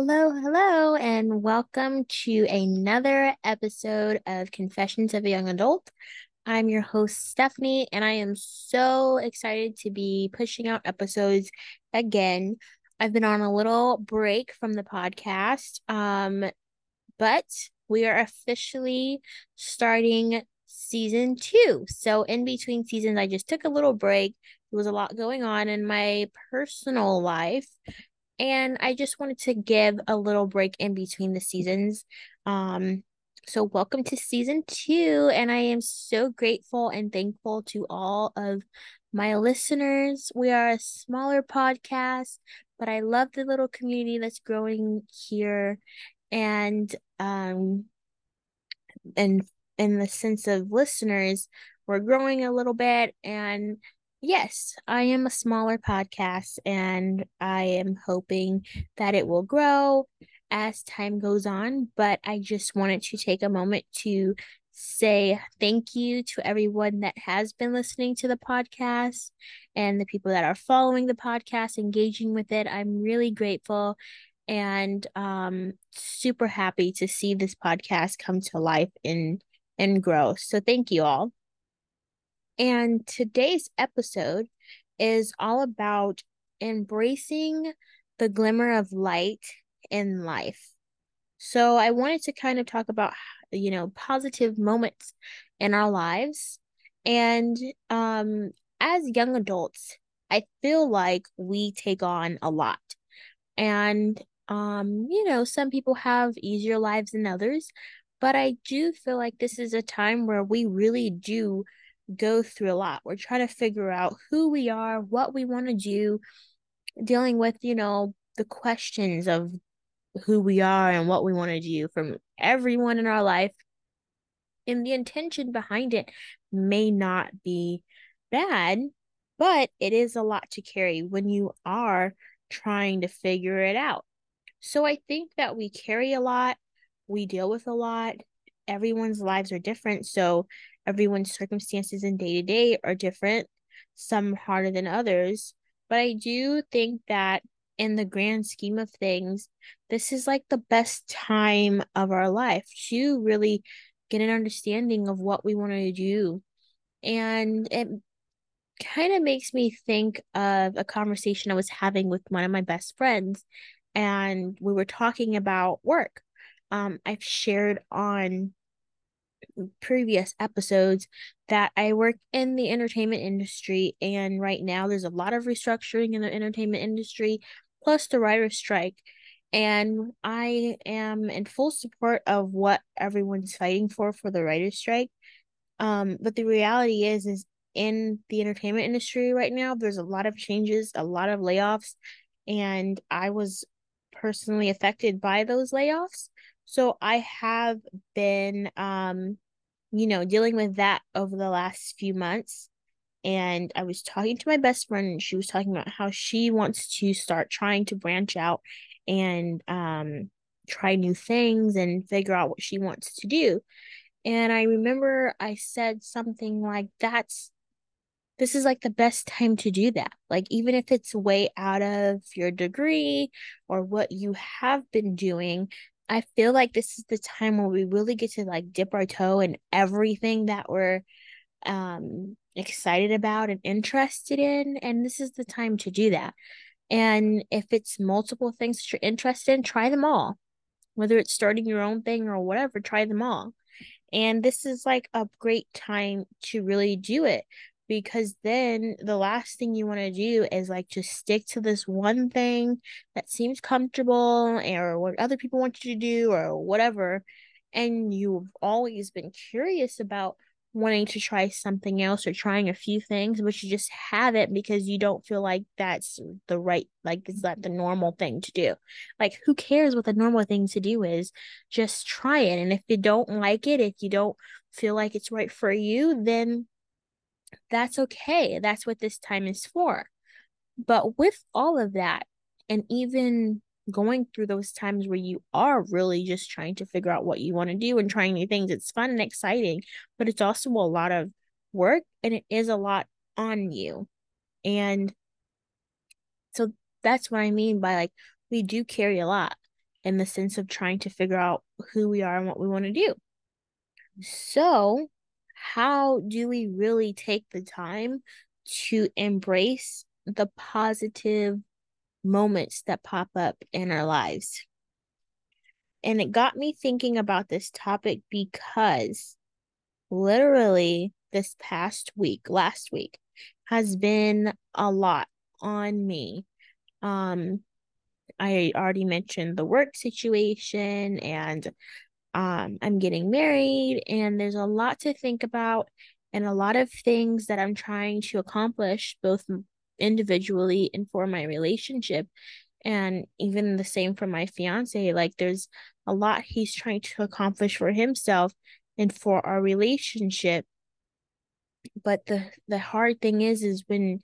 Hello, hello, and welcome to another episode of Confessions of a Young Adult. I'm your host, Stephanie, and I am so excited to be pushing out episodes again. I've been on a little break from the podcast, um, but we are officially starting season two. So, in between seasons, I just took a little break. There was a lot going on in my personal life and I just wanted to give a little break in between the seasons. Um, so welcome to season two, and I am so grateful and thankful to all of my listeners. We are a smaller podcast, but I love the little community that's growing here, and um, and in the sense of listeners, we're growing a little bit, and Yes, I am a smaller podcast and I am hoping that it will grow as time goes on. But I just wanted to take a moment to say thank you to everyone that has been listening to the podcast and the people that are following the podcast, engaging with it. I'm really grateful and um super happy to see this podcast come to life and and grow. So thank you all. And today's episode is all about embracing the glimmer of light in life. So I wanted to kind of talk about, you know, positive moments in our lives. And um, as young adults, I feel like we take on a lot. And, um, you know, some people have easier lives than others. But I do feel like this is a time where we really do go through a lot. We're trying to figure out who we are, what we want to do, dealing with, you know, the questions of who we are and what we want to do from everyone in our life. And the intention behind it may not be bad, but it is a lot to carry when you are trying to figure it out. So I think that we carry a lot, we deal with a lot. Everyone's lives are different. So everyone's circumstances in day to day are different, some harder than others. But I do think that in the grand scheme of things, this is like the best time of our life to really get an understanding of what we want to do. And it kind of makes me think of a conversation I was having with one of my best friends, and we were talking about work. Um, I've shared on previous episodes that I work in the entertainment industry, and right now there's a lot of restructuring in the entertainment industry, plus the writer's strike. And I am in full support of what everyone's fighting for for the writer's strike. Um, but the reality is, is in the entertainment industry right now, there's a lot of changes, a lot of layoffs, and I was personally affected by those layoffs. So I have been um you know, dealing with that over the last few months. And I was talking to my best friend, and she was talking about how she wants to start trying to branch out and um, try new things and figure out what she wants to do. And I remember I said something like, That's this is like the best time to do that. Like, even if it's way out of your degree or what you have been doing, I feel like this is the time where we really get to like dip our toe in everything that we're um excited about and interested in and this is the time to do that. And if it's multiple things that you're interested in, try them all. Whether it's starting your own thing or whatever, try them all. And this is like a great time to really do it because then the last thing you want to do is like just stick to this one thing that seems comfortable or what other people want you to do or whatever and you've always been curious about wanting to try something else or trying a few things but you just have it because you don't feel like that's the right like is that the normal thing to do. Like who cares what the normal thing to do is? Just try it and if you don't like it if you don't feel like it's right for you then that's okay. That's what this time is for. But with all of that, and even going through those times where you are really just trying to figure out what you want to do and trying new things, it's fun and exciting, but it's also a lot of work and it is a lot on you. And so that's what I mean by like, we do carry a lot. in the sense of trying to figure out who we are and what we want to do. So, how do we really take the time to embrace the positive moments that pop up in our lives? And it got me thinking about this topic because literally this past week, last week, has been a lot on me. Um, I already mentioned the work situation and um, I'm getting married, and there's a lot to think about and a lot of things that I'm trying to accomplish both individually and for my relationship. And even the same for my fiance. Like, there's a lot he's trying to accomplish for himself and for our relationship. But the the hard thing is is when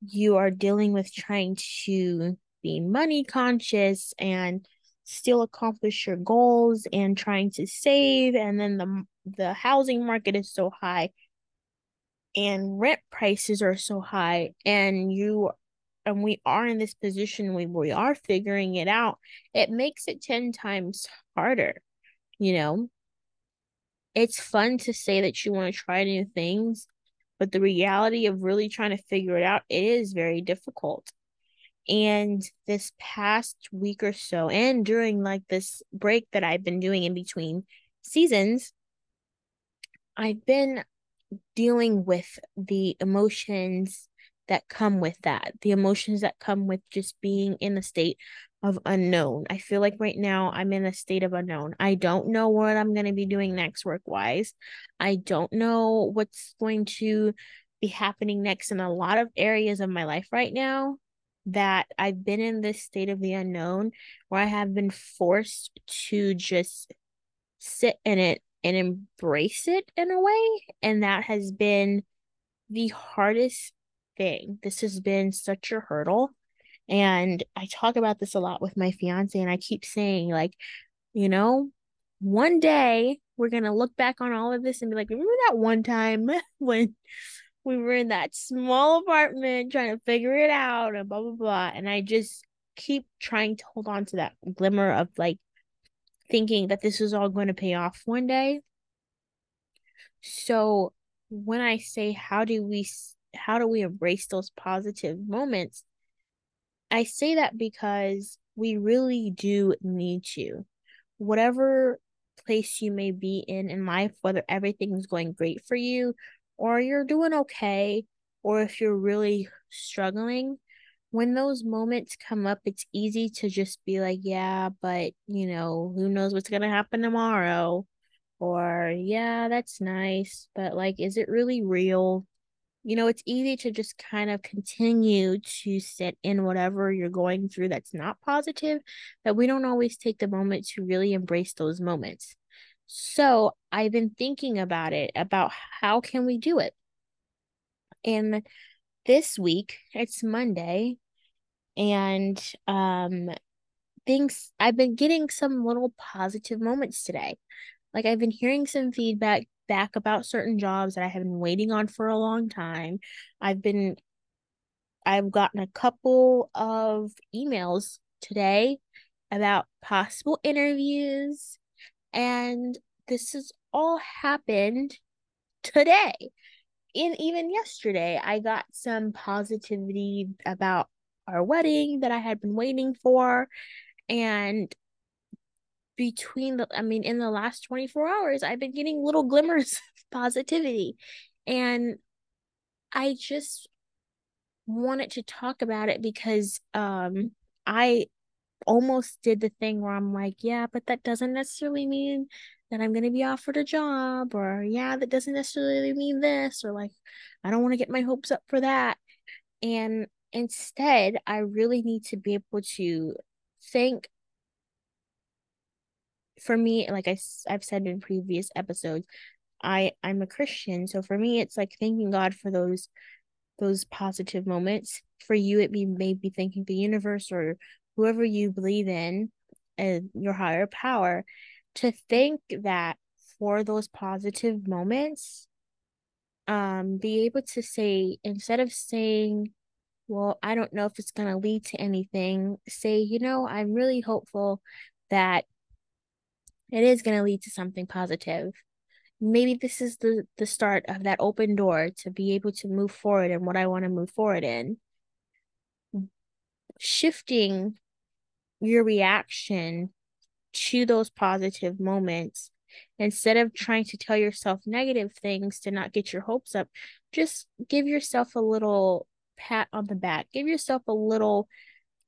you are dealing with trying to be money conscious and still accomplish your goals and trying to save and then the the housing market is so high and rent prices are so high and you and we are in this position we, we are figuring it out it makes it 10 times harder you know? It's fun to say that you want to try new things but the reality of really trying to figure it out it is very difficult and this past week or so, and during like this break that I've been doing in between seasons, I've been dealing with the emotions that come with that, the emotions that come with just being in a state of unknown. I feel like right now I'm in a state of unknown. I don't know what I'm going to be doing next work wise. I don't know what's going to be happening next in a lot of areas of my life right now that I've been in this state of the unknown where I have been forced to just sit in it and embrace it in a way. And that has been the hardest thing. This has been such a hurdle. And I talk about this a lot with my fiance, and I keep saying, like, you know, one day we're going to look back on all of this and be like, remember that one time when we were in that small apartment trying to figure it out and blah blah blah. And i just keep trying to hold on to that glimmer of like thinking that this is all going to pay off one day. So when i say how do we how do we embrace those positive moments? I say that because we really do need to. Whatever place you may be in in life whether everything's going great for you or you're doing okay, or if you're really struggling, when those moments come up, it's easy to just be like, yeah, but you know, who knows what's going to happen tomorrow? Or, yeah, that's nice, but like, is it really real? You know, it's easy to just kind of continue to sit in whatever you're going through that's not positive, that we don't always take the moment to really embrace those moments. So I've been thinking about it, about how can we do it. And this week, it's Monday, and um things I've been getting some little positive moments today. Like I've been hearing some feedback back about certain jobs that I have been waiting on for a long time. I've been I've gotten a couple of emails today about possible interviews and this has all happened today. And even yesterday, I got some positivity about our wedding that I had been waiting for. And between the, I mean, in the last 24 hours, I've been getting little glimmers of positivity. And I just wanted to talk about it because um I almost did the thing where I'm like, yeah, but that doesn't necessarily mean that I'm going to be offered a job, or yeah, that doesn't necessarily mean this, or like, I don't want to get my hopes up for that. And instead, I really need to be able to think. For me, like I, I've said in previous episodes, I I'm a Christian, so for me, it's like thanking God for those those positive moments. For you, it be maybe thanking the universe or whoever you believe in and your higher power to think that for those positive moments um be able to say instead of saying well i don't know if it's going to lead to anything say you know i'm really hopeful that it is going to lead to something positive. Maybe this is the the start of that open door to be able to move forward in what I want to move forward in. Shifting your reaction to those positive moments. Instead of trying to tell yourself negative things to not get your hopes up just give yourself a little pat on the back. Give yourself a little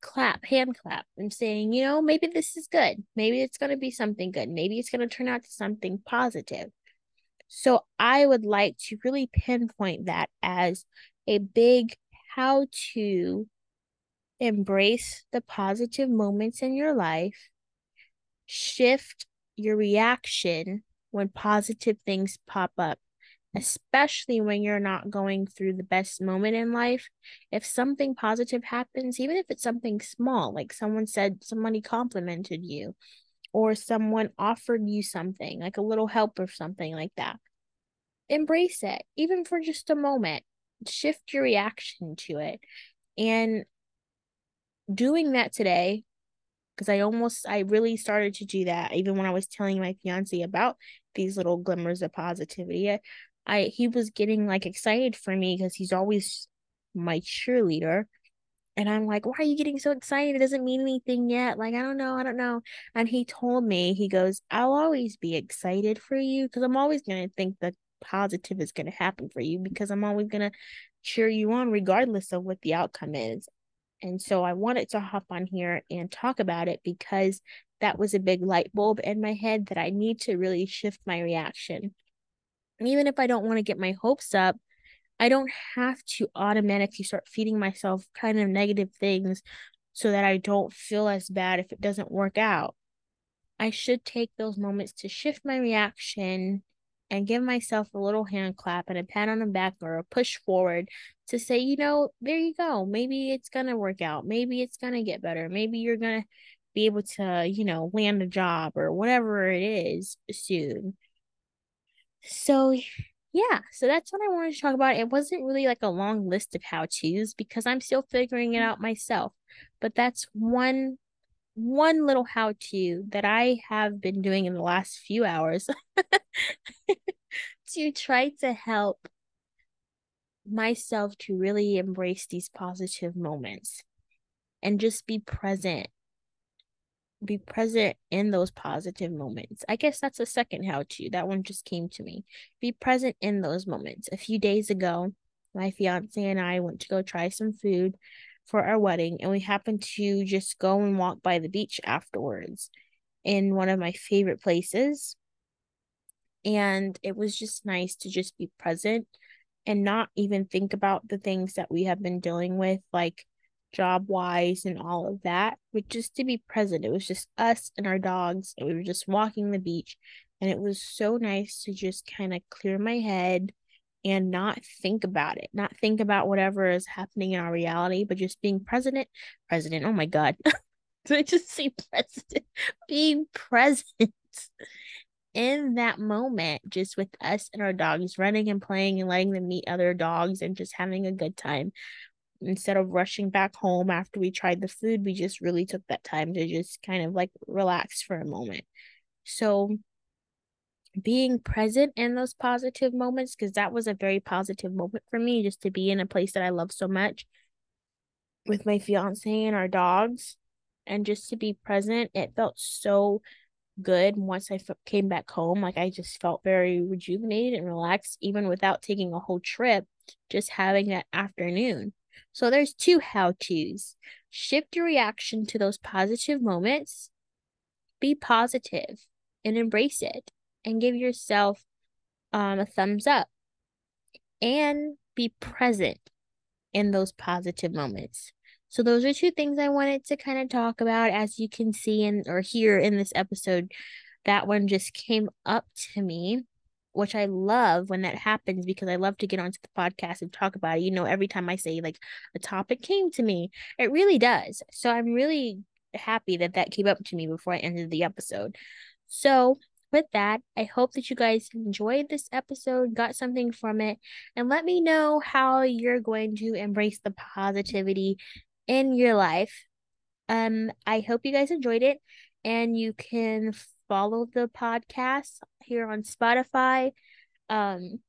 clap hand clap and saying you know maybe this is good. Maybe it's going to be something good. Maybe it's going to turn out to something positive. So i would like to really pinpoint that as a big how to embrace the positive moments in your life shift your reaction when positive things pop up, especially when you're not going through the best moment in life. If something positive happens, even if it's something small, like someone said somebody complimented you, or someone offered you something, like a little help or something like that, embrace it, even for just a moment. Shift your reaction to it. And doing that today because I almost I really started to do that even when I was telling my fiance about these little glimmers of positivity. I, I he was getting like excited for me because he's always my cheerleader. And I'm like, why are you getting so excited? It doesn't mean anything yet. Like, I don't know. I don't know. And he told me, he goes, I'll always be excited for you because I'm always going to think the positive is going to happen for you because I'm always going to cheer you on regardless of what the outcome is. And so I wanted to hop on here and talk about it because that was a big light bulb in my head that I need to really shift my reaction. even if I don't want to get my hopes up, I don't have to automatically start feeding myself kind of negative things so that I don't feel as bad if it doesn't work out. I should take those moments to shift my reaction and give myself a little hand clap and a pat on the back or a push forward to say, you know, there you go. Maybe it's going to work out. Maybe it's going to get better. Maybe you're going to be able to, you know, land a job or whatever it is soon. So, yeah, so that's what I wanted to talk about. It wasn't really like a long list of how to's because I'm still figuring it mm-hmm. out myself. But that's one one little how to that I have been doing in the last few hours to try to help myself to really embrace these positive moments and just be present. Be present in those positive moments. I guess that's a second how to. That one just came to me. Be present in those moments. A few days ago, my fiance and I went to go try some food for our wedding and we happened to just go and walk by the beach afterwards in one of my favorite places. And it was just nice to just be present and not even think about the things that we have been dealing with like job wise and all of that but just to be present. It was just us and our dogs and we were just walking the beach and it was so nice to just kind of clear my head and not think about it, not think about whatever is happening in our reality, but just being president, president. Oh my God. Did I just say president? Being present in that moment, just with us and our dogs running and playing and letting them meet other dogs and just having a good time. Instead of rushing back home after we tried the food, we just really took that time to just kind of like relax for a moment. So being present in those positive moments because that was a very positive moment for me just to be in a place that I love so much with my fiance and our dogs and just to be present it felt so good once I f- came back home like I just felt very rejuvenated and relaxed even without taking a whole trip just having that afternoon. So there's two how to's shift your reaction to those positive moments be positive and embrace it and give yourself um, a thumbs up and be present in those positive moments. So those are two things I wanted to kind of talk about as you can see in or hear in this episode. That one just came up to me, which I love when that happens because I love to get onto the podcast and talk about it. You know, every time I say like a topic came to me, it really does. So I'm really happy that that came up to me before I ended the episode. So with that, I hope that you guys enjoyed this episode, got something from it, and let me know how you're going to embrace the positivity in your life. Um, I hope you guys enjoyed it. and you can follow the podcast here on Spotify. Um,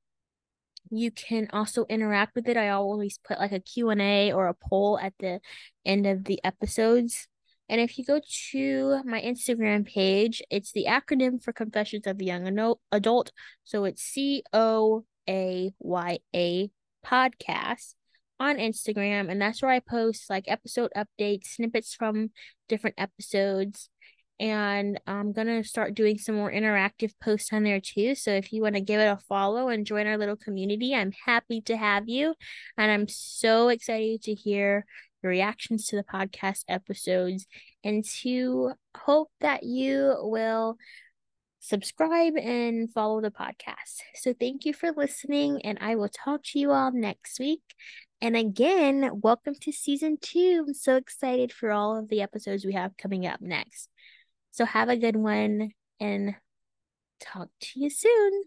you can also interact with it. I always put like a Q&A or a poll at the end of the episodes. And if you go to my Instagram page, it's the acronym for Confessions of a Young Adult. So it's C O A Y A podcast on Instagram. And that's where I post like episode updates, snippets from different episodes. And I'm going to start doing some more interactive posts on there too. So if you want to give it a follow and join our little community, I'm happy to have you. And I'm so excited to hear reactions to the podcast episodes and to hope that you will subscribe and follow the podcast. So thank you for listening, and I will talk to you all next week. And again, welcome to season two. I'm so excited for all of the episodes we have coming up next. So have a good one and talk to you soon.